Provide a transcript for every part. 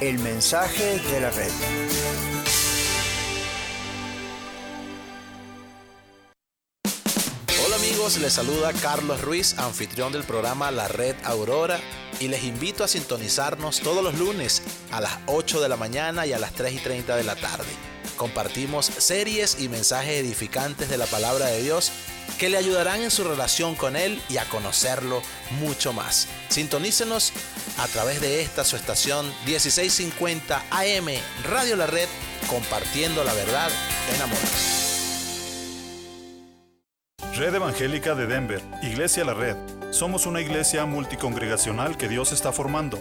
El mensaje de la red. Hola amigos, les saluda Carlos Ruiz, anfitrión del programa La Red Aurora, y les invito a sintonizarnos todos los lunes a las 8 de la mañana y a las 3 y 30 de la tarde. Compartimos series y mensajes edificantes de la palabra de Dios que le ayudarán en su relación con Él y a conocerlo mucho más. Sintonícenos a través de esta su estación 1650 AM Radio La Red, compartiendo la verdad en amor. Red Evangélica de Denver, Iglesia La Red. Somos una iglesia multicongregacional que Dios está formando.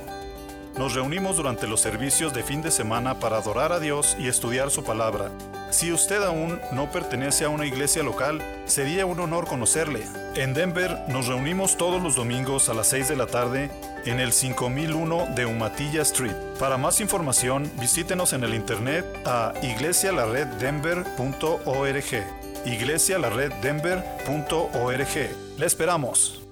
Nos reunimos durante los servicios de fin de semana para adorar a Dios y estudiar su palabra. Si usted aún no pertenece a una iglesia local, sería un honor conocerle. En Denver nos reunimos todos los domingos a las 6 de la tarde en el 5001 de Umatilla Street. Para más información, visítenos en el internet a iglesialareddenver.org. iglesialareddenver.org. Le esperamos.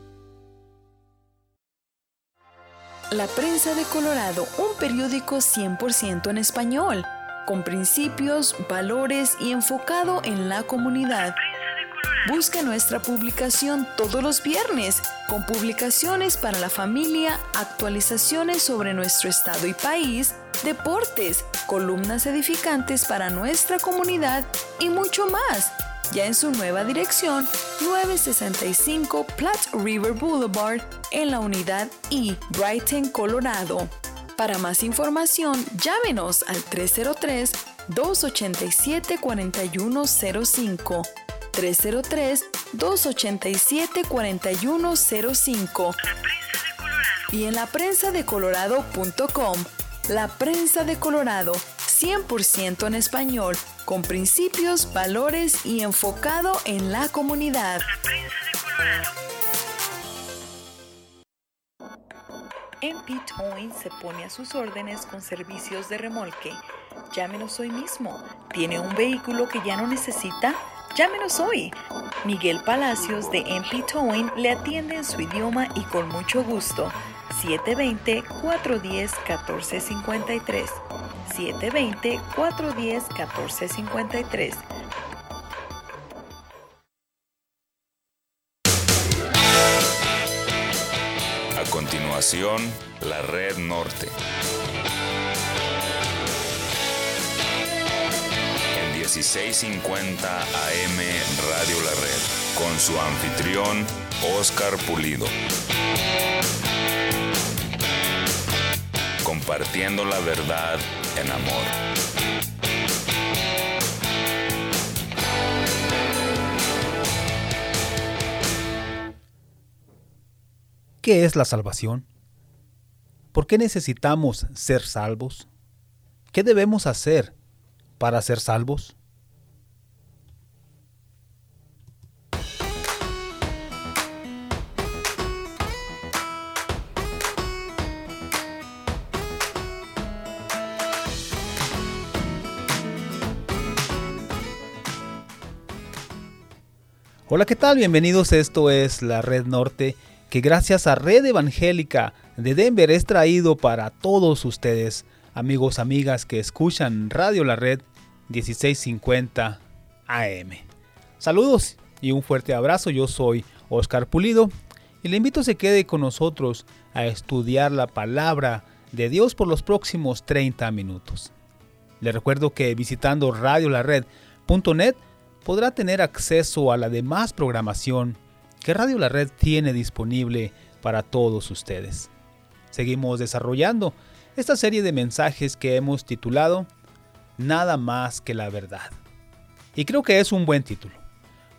La Prensa de Colorado, un periódico 100% en español, con principios, valores y enfocado en la comunidad. Busca nuestra publicación todos los viernes, con publicaciones para la familia, actualizaciones sobre nuestro estado y país, deportes, columnas edificantes para nuestra comunidad y mucho más ya en su nueva dirección 965 Platte River Boulevard en la unidad E, Brighton, Colorado. Para más información, llámenos al 303-287-4105. 303-287-4105. Y en la prensa de colorado.com. La prensa de Colorado, 100% en español con principios, valores y enfocado en la comunidad. MP Towing se pone a sus órdenes con servicios de remolque. Llámenos hoy mismo. ¿Tiene un vehículo que ya no necesita? Llámenos hoy. Miguel Palacios de MP Towing le atiende en su idioma y con mucho gusto. 720-410-1453. 720-410-1453. A continuación, la Red Norte. En 1650 AM Radio La Red, con su anfitrión Oscar Pulido. Compartiendo la verdad en amor. ¿Qué es la salvación? ¿Por qué necesitamos ser salvos? ¿Qué debemos hacer para ser salvos? Hola, ¿qué tal? Bienvenidos. Esto es la Red Norte, que gracias a Red Evangélica de Denver es traído para todos ustedes, amigos, amigas que escuchan Radio La Red 1650 AM. Saludos y un fuerte abrazo. Yo soy Oscar Pulido y le invito a se quede con nosotros a estudiar la palabra de Dios por los próximos 30 minutos. Le recuerdo que visitando radiolared.net podrá tener acceso a la demás programación que Radio La Red tiene disponible para todos ustedes. Seguimos desarrollando esta serie de mensajes que hemos titulado Nada más que la verdad. Y creo que es un buen título,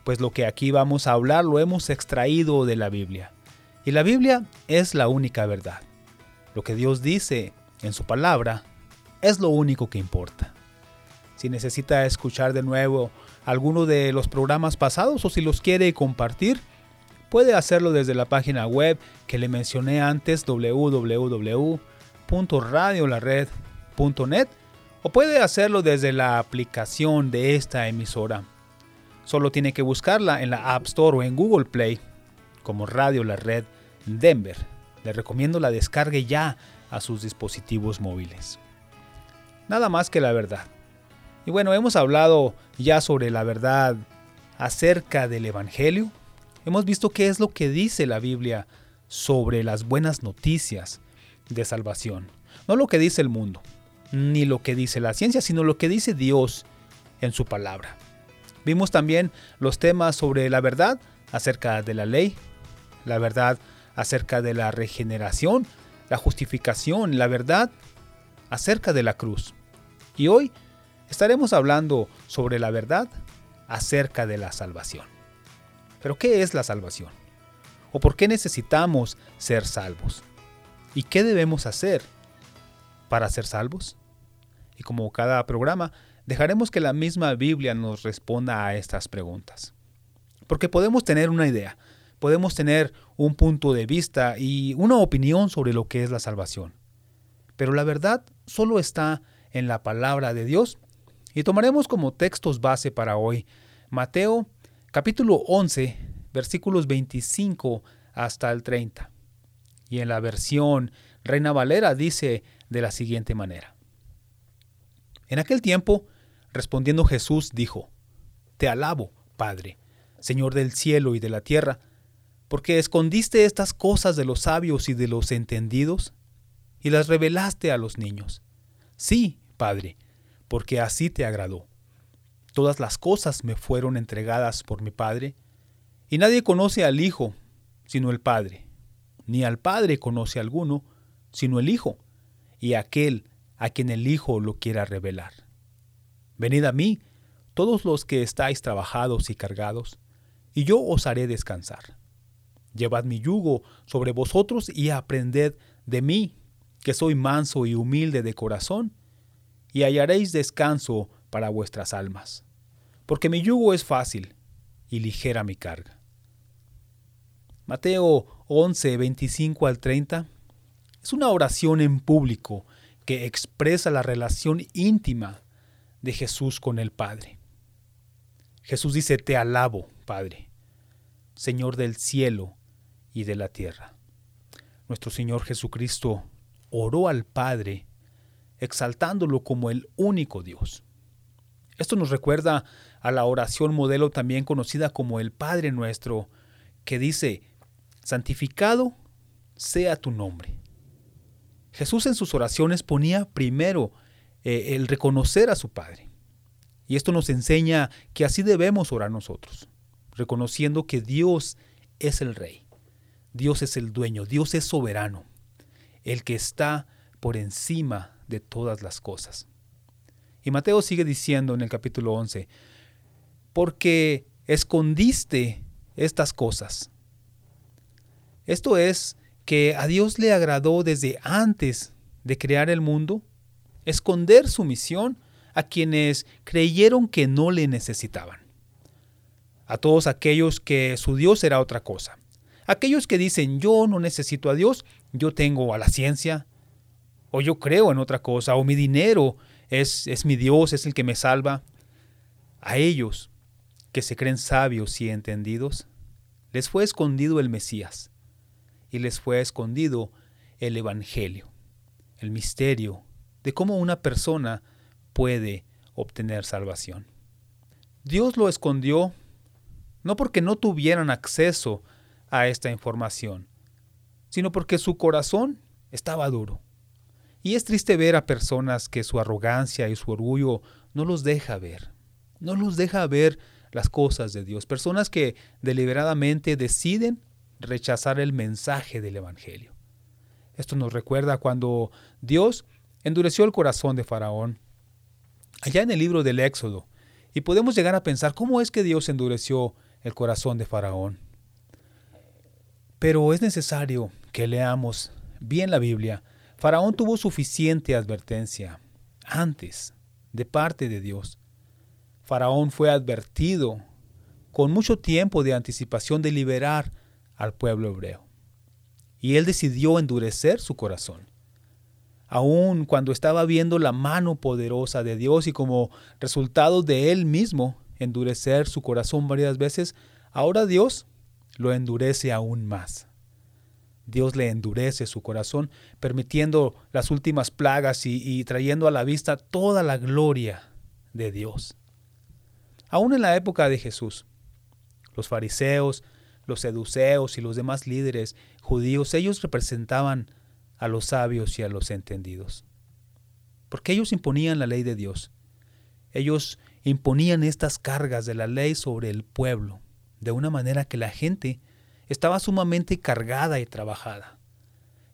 pues lo que aquí vamos a hablar lo hemos extraído de la Biblia. Y la Biblia es la única verdad. Lo que Dios dice en su palabra es lo único que importa. Si necesita escuchar de nuevo alguno de los programas pasados o si los quiere compartir, puede hacerlo desde la página web que le mencioné antes www.radiolared.net o puede hacerlo desde la aplicación de esta emisora. Solo tiene que buscarla en la App Store o en Google Play como Radio La Red Denver. Le recomiendo la descargue ya a sus dispositivos móviles. Nada más que la verdad. Y bueno, hemos hablado ya sobre la verdad acerca del Evangelio. Hemos visto qué es lo que dice la Biblia sobre las buenas noticias de salvación. No lo que dice el mundo, ni lo que dice la ciencia, sino lo que dice Dios en su palabra. Vimos también los temas sobre la verdad acerca de la ley, la verdad acerca de la regeneración, la justificación, la verdad acerca de la cruz. Y hoy estaremos hablando sobre la verdad acerca de la salvación. Pero ¿qué es la salvación? ¿O por qué necesitamos ser salvos? ¿Y qué debemos hacer para ser salvos? Y como cada programa, dejaremos que la misma Biblia nos responda a estas preguntas. Porque podemos tener una idea, podemos tener un punto de vista y una opinión sobre lo que es la salvación. Pero la verdad solo está en la palabra de Dios y tomaremos como textos base para hoy Mateo capítulo 11 versículos 25 hasta el 30. Y en la versión Reina Valera dice de la siguiente manera. En aquel tiempo, respondiendo Jesús, dijo, Te alabo, Padre, Señor del cielo y de la tierra, porque escondiste estas cosas de los sabios y de los entendidos, y las revelaste a los niños. Sí, Padre, porque así te agradó. Todas las cosas me fueron entregadas por mi Padre, y nadie conoce al Hijo sino el Padre, ni al Padre conoce alguno sino el Hijo, y aquel a quien el Hijo lo quiera revelar. Venid a mí, todos los que estáis trabajados y cargados, y yo os haré descansar. Llevad mi yugo sobre vosotros y aprended de mí, que soy manso y humilde de corazón, y hallaréis descanso para vuestras almas, porque mi yugo es fácil y ligera mi carga. Mateo 11, 25 al 30 es una oración en público que expresa la relación íntima de Jesús con el Padre. Jesús dice, te alabo, Padre, Señor del cielo y de la tierra. Nuestro Señor Jesucristo oró al Padre exaltándolo como el único Dios. Esto nos recuerda a la oración modelo también conocida como el Padre nuestro, que dice, santificado sea tu nombre. Jesús en sus oraciones ponía primero eh, el reconocer a su Padre. Y esto nos enseña que así debemos orar nosotros, reconociendo que Dios es el Rey, Dios es el dueño, Dios es soberano, el que está por encima de todas las cosas. Y Mateo sigue diciendo en el capítulo 11, porque escondiste estas cosas. Esto es que a Dios le agradó desde antes de crear el mundo esconder su misión a quienes creyeron que no le necesitaban. A todos aquellos que su Dios era otra cosa. Aquellos que dicen yo no necesito a Dios, yo tengo a la ciencia, o yo creo en otra cosa, o mi dinero es, es mi Dios, es el que me salva. A ellos que se creen sabios y entendidos, les fue escondido el Mesías y les fue escondido el Evangelio, el misterio de cómo una persona puede obtener salvación. Dios lo escondió no porque no tuvieran acceso a esta información, sino porque su corazón estaba duro Y es triste ver a personas que su arrogancia y su orgullo no los deja ver, no los deja ver las cosas de Dios. Personas que deliberadamente deciden rechazar el mensaje del Evangelio. Esto nos recuerda cuando Dios endureció el corazón de Faraón, allá en el libro del Éxodo, y podemos llegar a pensar cómo es que Dios endureció el corazón de Faraón. Pero es necesario que leamos bien la Biblia. Faraón tuvo suficiente advertencia antes de parte de Dios. Faraón fue advertido con mucho tiempo de anticipación de liberar al pueblo hebreo. Y él decidió endurecer su corazón. Aun cuando estaba viendo la mano poderosa de Dios y como resultado de él mismo endurecer su corazón varias veces, ahora Dios lo endurece aún más. Dios le endurece su corazón, permitiendo las últimas plagas y, trayendo a la vista toda la gloria de Dios. Aún en la época de Jesús, los fariseos, los seduceos y los demás líderes judíos, ellos representaban a los sabios y a los entendidos. Porque ellos imponían la ley de Dios. Ellos imponían estas cargas de la ley sobre el pueblo, de una manera que la gente estaba sumamente cargada y trabajada.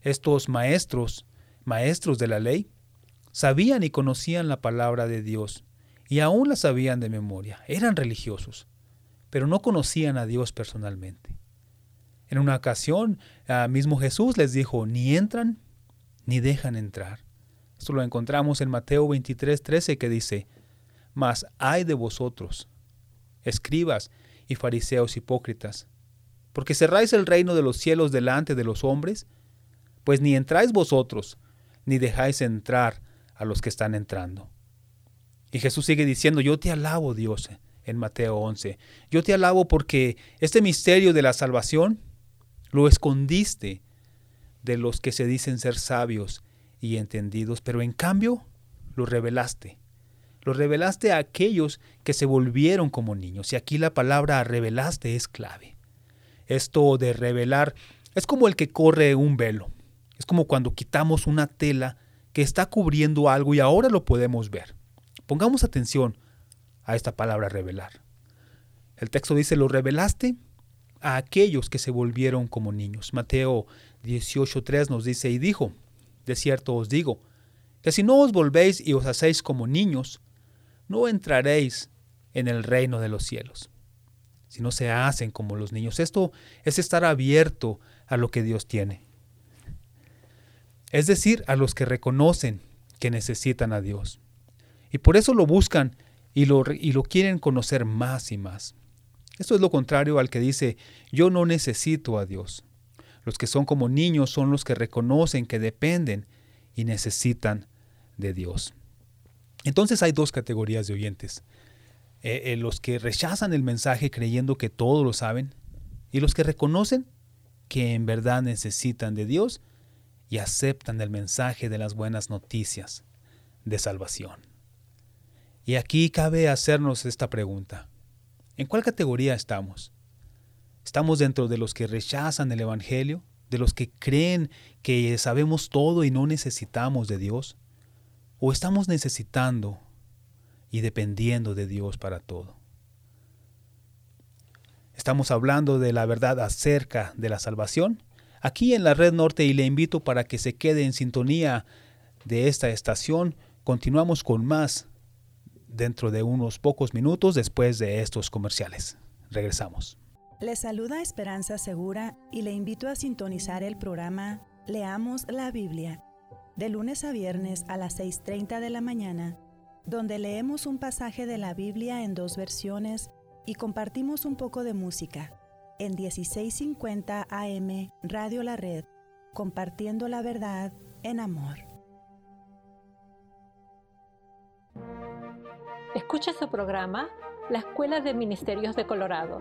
Estos maestros, maestros de la ley, sabían y conocían la palabra de Dios, y aún la sabían de memoria, eran religiosos, pero no conocían a Dios personalmente. En una ocasión, mismo Jesús les dijo, ni entran ni dejan entrar. Esto lo encontramos en Mateo 23, 13, que dice, Mas hay de vosotros, escribas y fariseos hipócritas, porque cerráis el reino de los cielos delante de los hombres, pues ni entráis vosotros, ni dejáis entrar a los que están entrando. Y Jesús sigue diciendo, yo te alabo Dios, en Mateo 11. Yo te alabo porque este misterio de la salvación lo escondiste de los que se dicen ser sabios y entendidos, pero en cambio lo revelaste. Lo revelaste a aquellos que se volvieron como niños. Y aquí la palabra revelaste es clave. Esto de revelar es como el que corre un velo. Es como cuando quitamos una tela que está cubriendo algo y ahora lo podemos ver. Pongamos atención a esta palabra revelar. El texto dice, lo revelaste a aquellos que se volvieron como niños. Mateo 18.3 nos dice, y dijo, de cierto os digo, que si no os volvéis y os hacéis como niños, no entraréis en el reino de los cielos. Si no se hacen como los niños, esto es estar abierto a lo que Dios tiene. Es decir, a los que reconocen que necesitan a Dios. Y por eso lo buscan y lo, y lo quieren conocer más y más. Esto es lo contrario al que dice, yo no necesito a Dios. Los que son como niños son los que reconocen que dependen y necesitan de Dios. Entonces hay dos categorías de oyentes. Eh, eh, los que rechazan el mensaje creyendo que todo lo saben y los que reconocen que en verdad necesitan de Dios y aceptan el mensaje de las buenas noticias de salvación. Y aquí cabe hacernos esta pregunta. ¿En cuál categoría estamos? ¿Estamos dentro de los que rechazan el Evangelio? ¿De los que creen que sabemos todo y no necesitamos de Dios? ¿O estamos necesitando y dependiendo de Dios para todo? Estamos hablando de la verdad acerca de la salvación aquí en la red norte y le invito para que se quede en sintonía de esta estación. Continuamos con más dentro de unos pocos minutos después de estos comerciales. Regresamos. Le saluda Esperanza Segura y le invito a sintonizar el programa Leamos la Biblia, de lunes a viernes a las 6.30 de la mañana, donde leemos un pasaje de la Biblia en dos versiones y compartimos un poco de música, en 1650 AM Radio La Red, compartiendo la verdad en amor. Escucha su programa La Escuela de Ministerios de Colorado,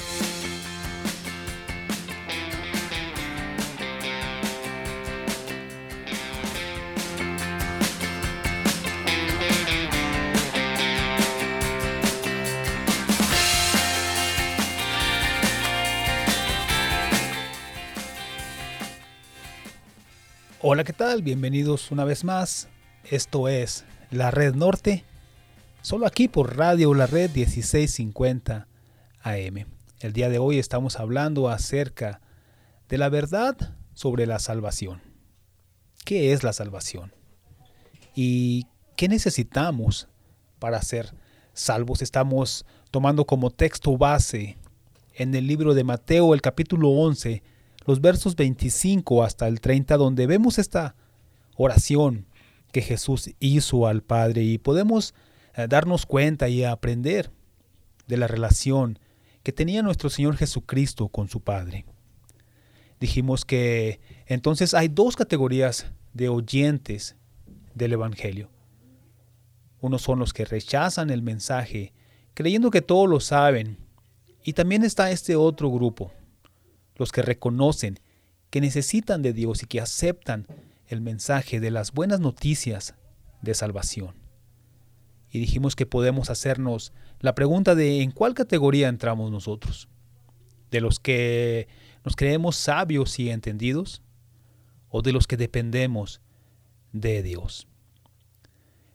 Hola, ¿qué tal? Bienvenidos una vez más. Esto es La Red Norte, solo aquí por Radio La Red 1650 AM. El día de hoy estamos hablando acerca de la verdad sobre la salvación. ¿Qué es la salvación? ¿Y qué necesitamos para ser salvos? Estamos tomando como texto base en el libro de Mateo, el capítulo 11, los versos 25 hasta el 30, donde vemos esta oración que Jesús hizo al Padre y podemos eh, darnos cuenta y aprender de la relación que tenía nuestro Señor Jesucristo con su Padre. Dijimos que entonces hay dos categorías de oyentes del Evangelio. Unos son los que rechazan el mensaje, creyendo que todos lo saben. Y también está este otro grupo, los que reconocen que necesitan de Dios y que aceptan el mensaje de las buenas noticias de salvación. Y dijimos que podemos hacernos la pregunta de en cuál categoría entramos nosotros. De los que nos creemos sabios y entendidos o de los que dependemos de Dios.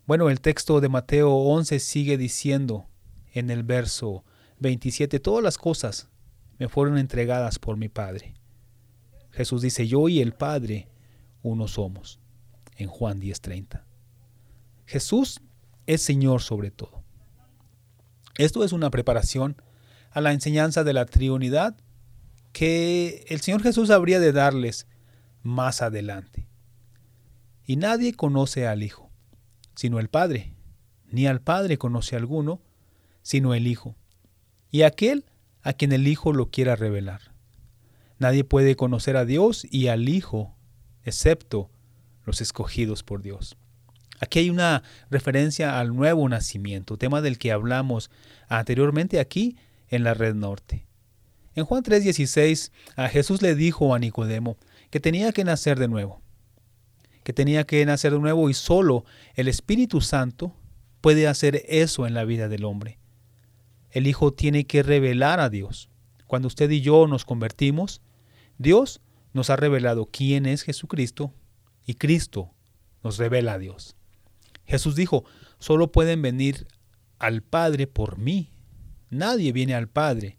Bueno, el texto de Mateo 11 sigue diciendo en el verso 27, todas las cosas me fueron entregadas por mi Padre. Jesús dice, yo y el Padre uno somos, en Juan 10:30. Jesús es Señor sobre todo. Esto es una preparación a la enseñanza de la Trinidad que el Señor Jesús habría de darles más adelante. Y nadie conoce al Hijo, sino el Padre, ni al Padre conoce alguno, sino el Hijo, y aquel a quien el Hijo lo quiera revelar. Nadie puede conocer a Dios y al Hijo, excepto los escogidos por Dios. Aquí hay una referencia al nuevo nacimiento, tema del que hablamos anteriormente aquí en la red norte. En Juan 3:16 a Jesús le dijo a Nicodemo que tenía que nacer de nuevo, que tenía que nacer de nuevo y solo el Espíritu Santo puede hacer eso en la vida del hombre. El Hijo tiene que revelar a Dios. Cuando usted y yo nos convertimos, Dios nos ha revelado quién es Jesucristo y Cristo nos revela a Dios. Jesús dijo, solo pueden venir al Padre por mí. Nadie viene al Padre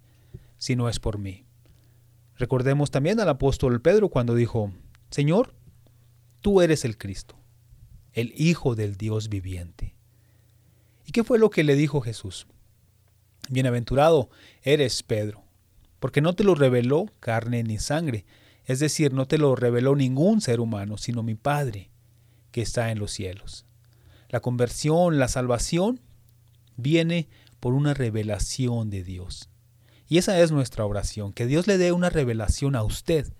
si no es por mí. Recordemos también al apóstol Pedro cuando dijo, Señor, tú eres el Cristo, el Hijo del Dios viviente. ¿Y qué fue lo que le dijo Jesús? Bienaventurado eres Pedro, porque no te lo reveló carne ni sangre, es decir, no te lo reveló ningún ser humano, sino mi Padre que está en los cielos. La conversión, la salvación, viene por una revelación de Dios. Y esa es nuestra oración, que Dios le dé una revelación a usted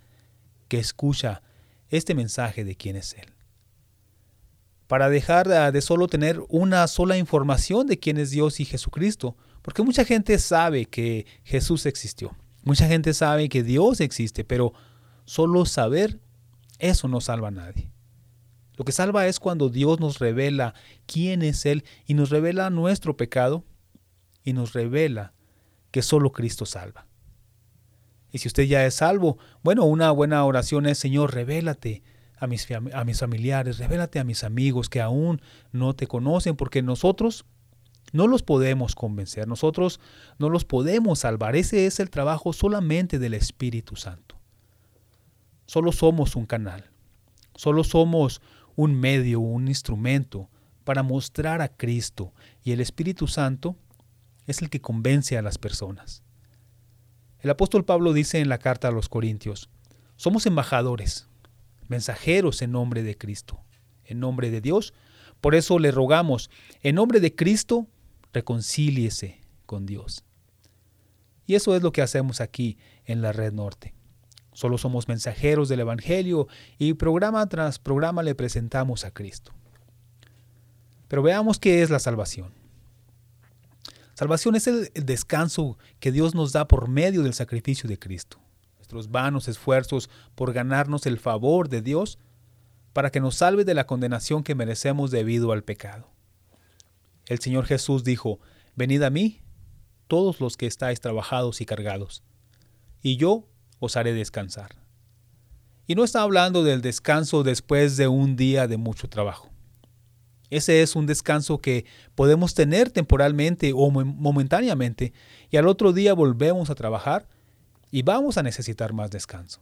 que escucha este mensaje de quién es Él. Para dejar de solo tener una sola información de quién es Dios y Jesucristo, porque mucha gente sabe que Jesús existió. Mucha gente sabe que Dios existe, pero solo saber eso no salva a nadie. Lo que salva es cuando Dios nos revela quién es Él y nos revela nuestro pecado y nos revela que solo Cristo salva. Y si usted ya es salvo, bueno, una buena oración es, Señor, revélate a mis, a mis familiares, revélate a mis amigos que aún no te conocen, porque nosotros no los podemos convencer, nosotros no los podemos salvar. Ese es el trabajo solamente del Espíritu Santo. Solo somos un canal, solo somos un medio, un instrumento para mostrar a Cristo y el Espíritu Santo es el que convence a las personas. El apóstol Pablo dice en la carta a los Corintios, somos embajadores, mensajeros en nombre de Cristo, en nombre de Dios. Por eso le rogamos, en nombre de Cristo, reconcíliese con Dios. Y eso es lo que hacemos aquí en la Red Norte. Solo somos mensajeros del Evangelio y programa tras programa le presentamos a Cristo. Pero veamos qué es la salvación. Salvación es el descanso que Dios nos da por medio del sacrificio de Cristo. Nuestros vanos esfuerzos por ganarnos el favor de Dios para que nos salve de la condenación que merecemos debido al pecado. El Señor Jesús dijo, Venid a mí, todos los que estáis trabajados y cargados, y yo os haré descansar. Y no está hablando del descanso después de un día de mucho trabajo. Ese es un descanso que podemos tener temporalmente o momentáneamente y al otro día volvemos a trabajar y vamos a necesitar más descanso.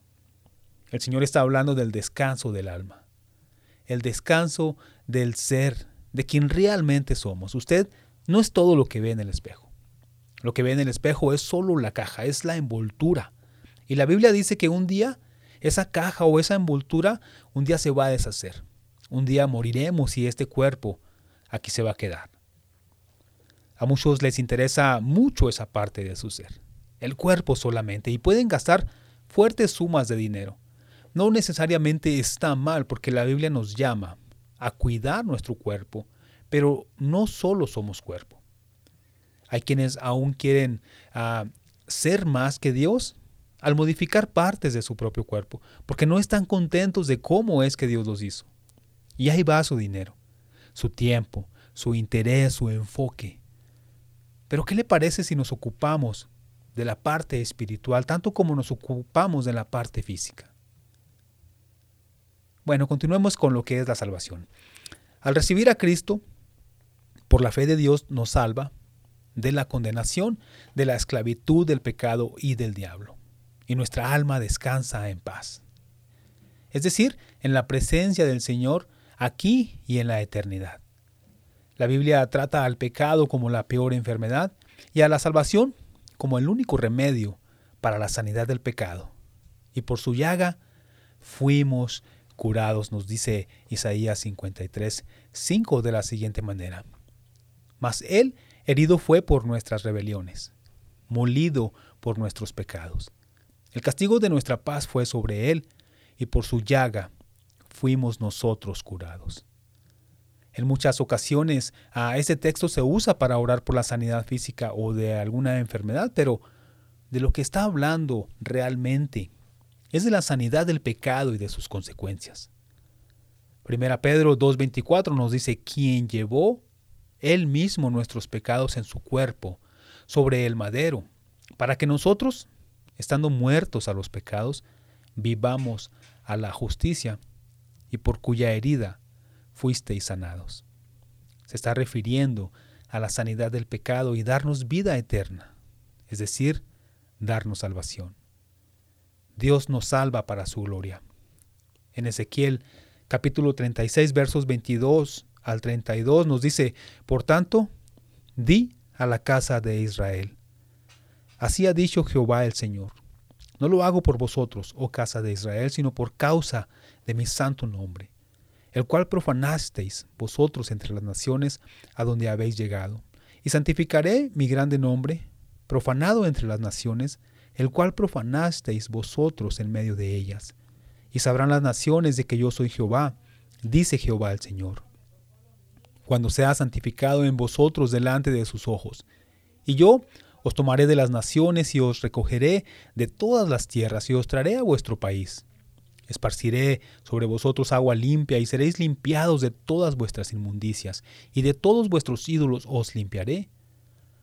El Señor está hablando del descanso del alma, el descanso del ser, de quien realmente somos. Usted no es todo lo que ve en el espejo. Lo que ve en el espejo es solo la caja, es la envoltura. Y la Biblia dice que un día esa caja o esa envoltura un día se va a deshacer. Un día moriremos y este cuerpo aquí se va a quedar. A muchos les interesa mucho esa parte de su ser, el cuerpo solamente, y pueden gastar fuertes sumas de dinero. No necesariamente está mal porque la Biblia nos llama a cuidar nuestro cuerpo, pero no solo somos cuerpo. Hay quienes aún quieren ah, ser más que Dios al modificar partes de su propio cuerpo, porque no están contentos de cómo es que Dios los hizo. Y ahí va su dinero, su tiempo, su interés, su enfoque. Pero ¿qué le parece si nos ocupamos de la parte espiritual tanto como nos ocupamos de la parte física? Bueno, continuemos con lo que es la salvación. Al recibir a Cristo, por la fe de Dios nos salva de la condenación, de la esclavitud del pecado y del diablo. Y nuestra alma descansa en paz. Es decir, en la presencia del Señor aquí y en la eternidad. La Biblia trata al pecado como la peor enfermedad y a la salvación como el único remedio para la sanidad del pecado. Y por su llaga fuimos curados, nos dice Isaías 53, 5 de la siguiente manera. Mas Él herido fue por nuestras rebeliones, molido por nuestros pecados. El castigo de nuestra paz fue sobre Él, y por su llaga fuimos nosotros curados. En muchas ocasiones a este texto se usa para orar por la sanidad física o de alguna enfermedad, pero de lo que está hablando realmente es de la sanidad del pecado y de sus consecuencias. Primera Pedro 2.24 nos dice, quien llevó él mismo nuestros pecados en su cuerpo sobre el madero, para que nosotros, estando muertos a los pecados, vivamos a la justicia y por cuya herida fuisteis sanados. Se está refiriendo a la sanidad del pecado y darnos vida eterna, es decir, darnos salvación. Dios nos salva para su gloria. En Ezequiel capítulo 36 versos 22 al 32 nos dice, por tanto, di a la casa de Israel. Así ha dicho Jehová el Señor. No lo hago por vosotros, oh casa de Israel, sino por causa de mi santo nombre, el cual profanasteis vosotros entre las naciones a donde habéis llegado. Y santificaré mi grande nombre, profanado entre las naciones, el cual profanasteis vosotros en medio de ellas. Y sabrán las naciones de que yo soy Jehová, dice Jehová el Señor, cuando sea santificado en vosotros delante de sus ojos. Y yo os tomaré de las naciones y os recogeré de todas las tierras y os traeré a vuestro país. Esparciré sobre vosotros agua limpia y seréis limpiados de todas vuestras inmundicias, y de todos vuestros ídolos os limpiaré.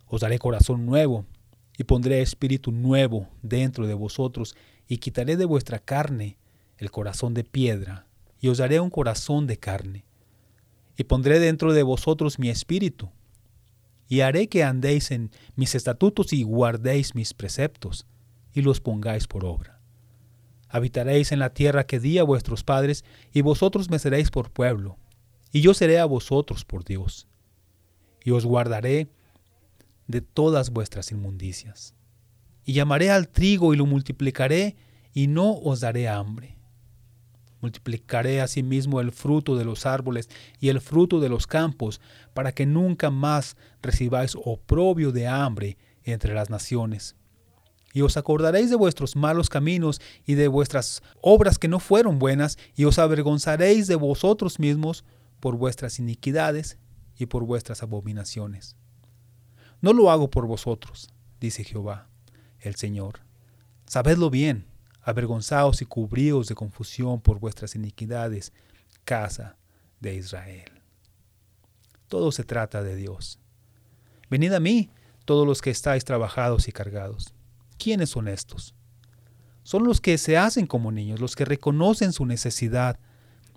Os daré corazón nuevo, y pondré espíritu nuevo dentro de vosotros, y quitaré de vuestra carne el corazón de piedra, y os daré un corazón de carne. Y pondré dentro de vosotros mi espíritu, y haré que andéis en mis estatutos y guardéis mis preceptos, y los pongáis por obra. Habitaréis en la tierra que di a vuestros padres, y vosotros me seréis por pueblo, y yo seré a vosotros por Dios. Y os guardaré de todas vuestras inmundicias. Y llamaré al trigo y lo multiplicaré, y no os daré hambre. Multiplicaré asimismo el fruto de los árboles y el fruto de los campos, para que nunca más recibáis oprobio de hambre entre las naciones y os acordaréis de vuestros malos caminos y de vuestras obras que no fueron buenas, y os avergonzaréis de vosotros mismos por vuestras iniquidades y por vuestras abominaciones. No lo hago por vosotros, dice Jehová, el Señor. Sabedlo bien, avergonzaos y cubríos de confusión por vuestras iniquidades, casa de Israel. Todo se trata de Dios. Venid a mí, todos los que estáis trabajados y cargados ¿Quiénes son estos? son los que se hacen como niños, los que reconocen su necesidad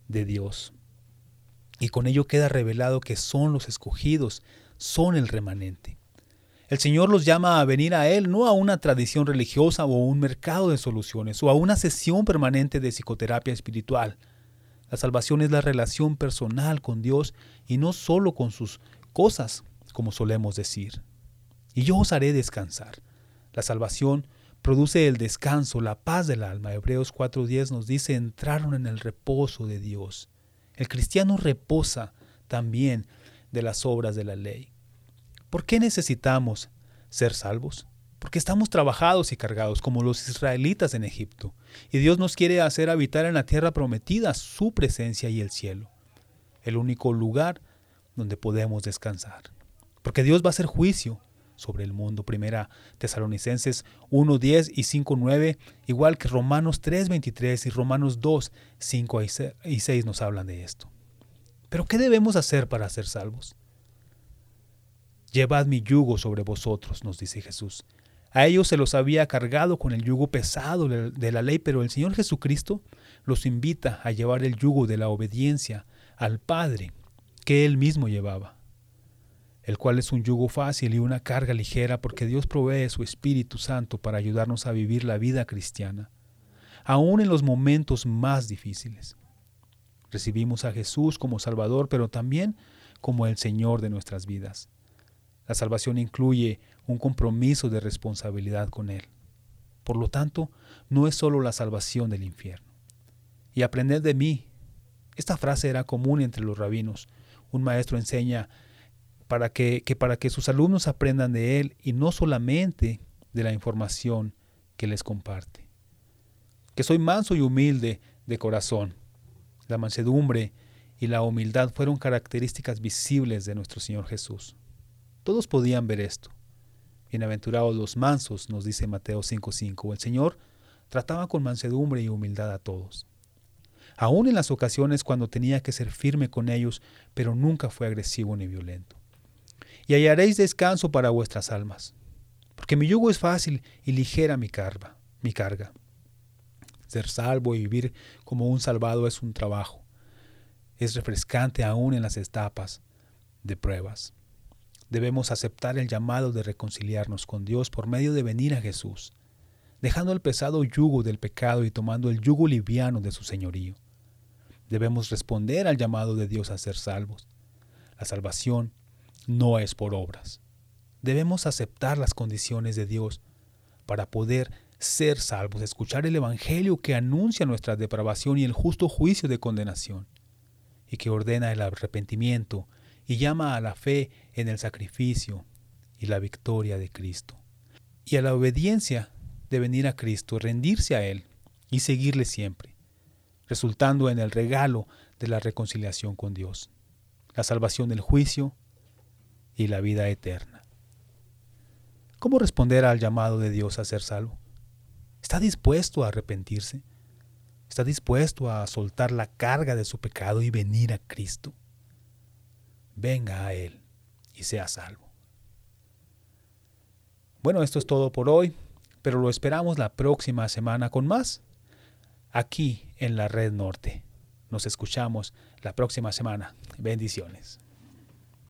de Dios. Y con ello queda revelado que son los escogidos, son el remanente. El Señor los llama a venir a Él, no a una tradición religiosa o a un mercado de soluciones o a una sesión permanente de psicoterapia espiritual. La salvación es la relación personal con Dios y no solo con sus cosas, como solemos decir. Y yo os haré descansar. La salvación produce el descanso, la paz del alma. Hebreos 4.10 nos dice, entraron en el reposo de Dios. El cristiano reposa también de las obras de la ley. ¿Por qué necesitamos ser salvos? Porque estamos trabajados y cargados como los israelitas en Egipto, y Dios nos quiere hacer habitar en la tierra prometida su presencia y el cielo, el único lugar donde podemos descansar. Porque Dios va a hacer juicio sobre el mundo. Primera Tesalonicenses 1.10 y 5.9, igual que Romanos 3.23 y Romanos 2, 5 y 6 nos hablan de esto. Pero ¿qué debemos hacer para ser salvos? Llevad mi yugo sobre vosotros, nos dice Jesús. A ellos se los había cargado con el yugo pesado de la ley, pero el Señor Jesucristo los invita a llevar el yugo de la obediencia al Padre que Él mismo llevaba el cual es un yugo fácil y una carga ligera porque Dios provee su Espíritu Santo para ayudarnos a vivir la vida cristiana, aún en los momentos más difíciles. Recibimos a Jesús como Salvador, pero también como el Señor de nuestras vidas. La salvación incluye un compromiso de responsabilidad con Él. Por lo tanto, no es solo la salvación del infierno. Y aprended de mí. Esta frase era común entre los rabinos. Un maestro enseña para que, para que sus alumnos aprendan de él y no solamente de la información que les comparte. Que soy manso y humilde de corazón. La mansedumbre y la humildad fueron características visibles de nuestro Señor Jesús. Todos podían ver esto. Bienaventurados los mansos, nos dice Mateo 5:5. El Señor trataba con mansedumbre y humildad a todos. Aún en las ocasiones cuando tenía que ser firme con ellos, pero nunca fue agresivo ni violento y hallaréis descanso para vuestras almas. Porque mi yugo es fácil y ligera mi carga, mi carga. Ser salvo y vivir como un salvado es un trabajo. Es refrescante aún en las etapas de pruebas. Debemos aceptar el llamado de reconciliarnos con Dios por medio de venir a Jesús, dejando el pesado yugo del pecado y tomando el yugo liviano de su señorío. Debemos responder al llamado de Dios a ser salvos. La salvación no es por obras. Debemos aceptar las condiciones de Dios para poder ser salvos, escuchar el Evangelio que anuncia nuestra depravación y el justo juicio de condenación, y que ordena el arrepentimiento y llama a la fe en el sacrificio y la victoria de Cristo, y a la obediencia de venir a Cristo, rendirse a Él y seguirle siempre, resultando en el regalo de la reconciliación con Dios, la salvación del juicio y la vida eterna. ¿Cómo responder al llamado de Dios a ser salvo? ¿Está dispuesto a arrepentirse? ¿Está dispuesto a soltar la carga de su pecado y venir a Cristo? Venga a Él y sea salvo. Bueno, esto es todo por hoy, pero lo esperamos la próxima semana con más, aquí en la Red Norte. Nos escuchamos la próxima semana. Bendiciones.